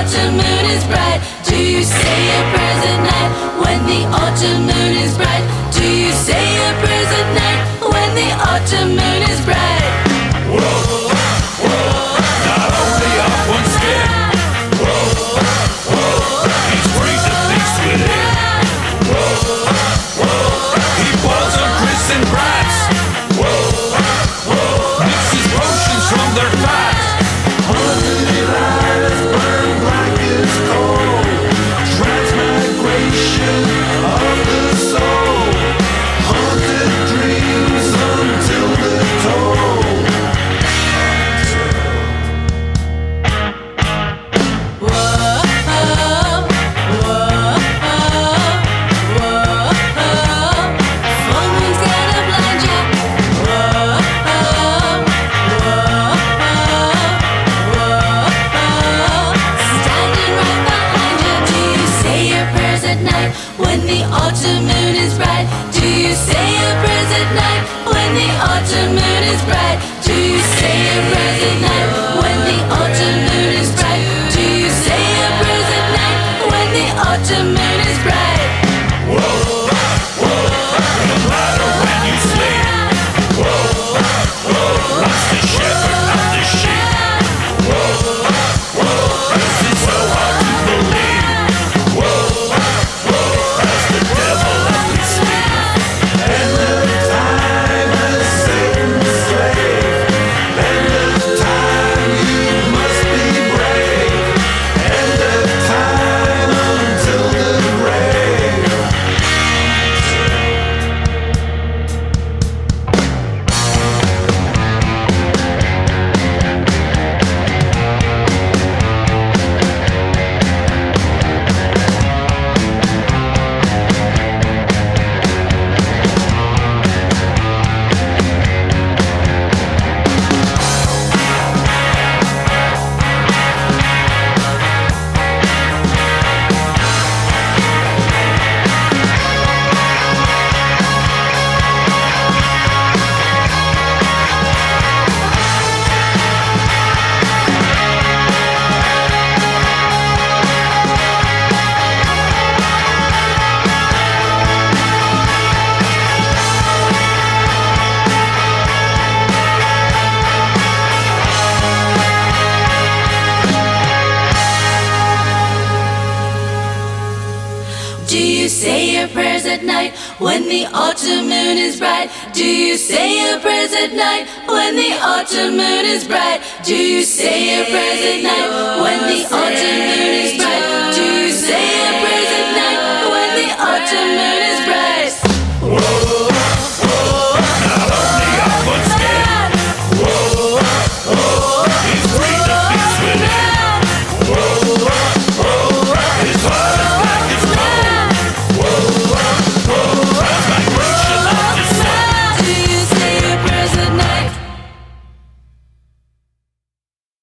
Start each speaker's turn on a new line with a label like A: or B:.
A: autumn moon is bright? Do you say your prayers at night when the autumn moon is bright? Do you say your prayers at night when the autumn moon say your prayers at night when the autumn moon is bright? Do you say your prayers at night when the autumn moon is bright? Do you say your prayers at night when the autumn moon
B: your prayers at night when the autumn moon is
C: bright?
A: Do you say your prayers at night when the autumn moon is bright? Do you say your prayers at night when the autumn moon is bright? Do you say your prayers at night when the autumn moon is bright?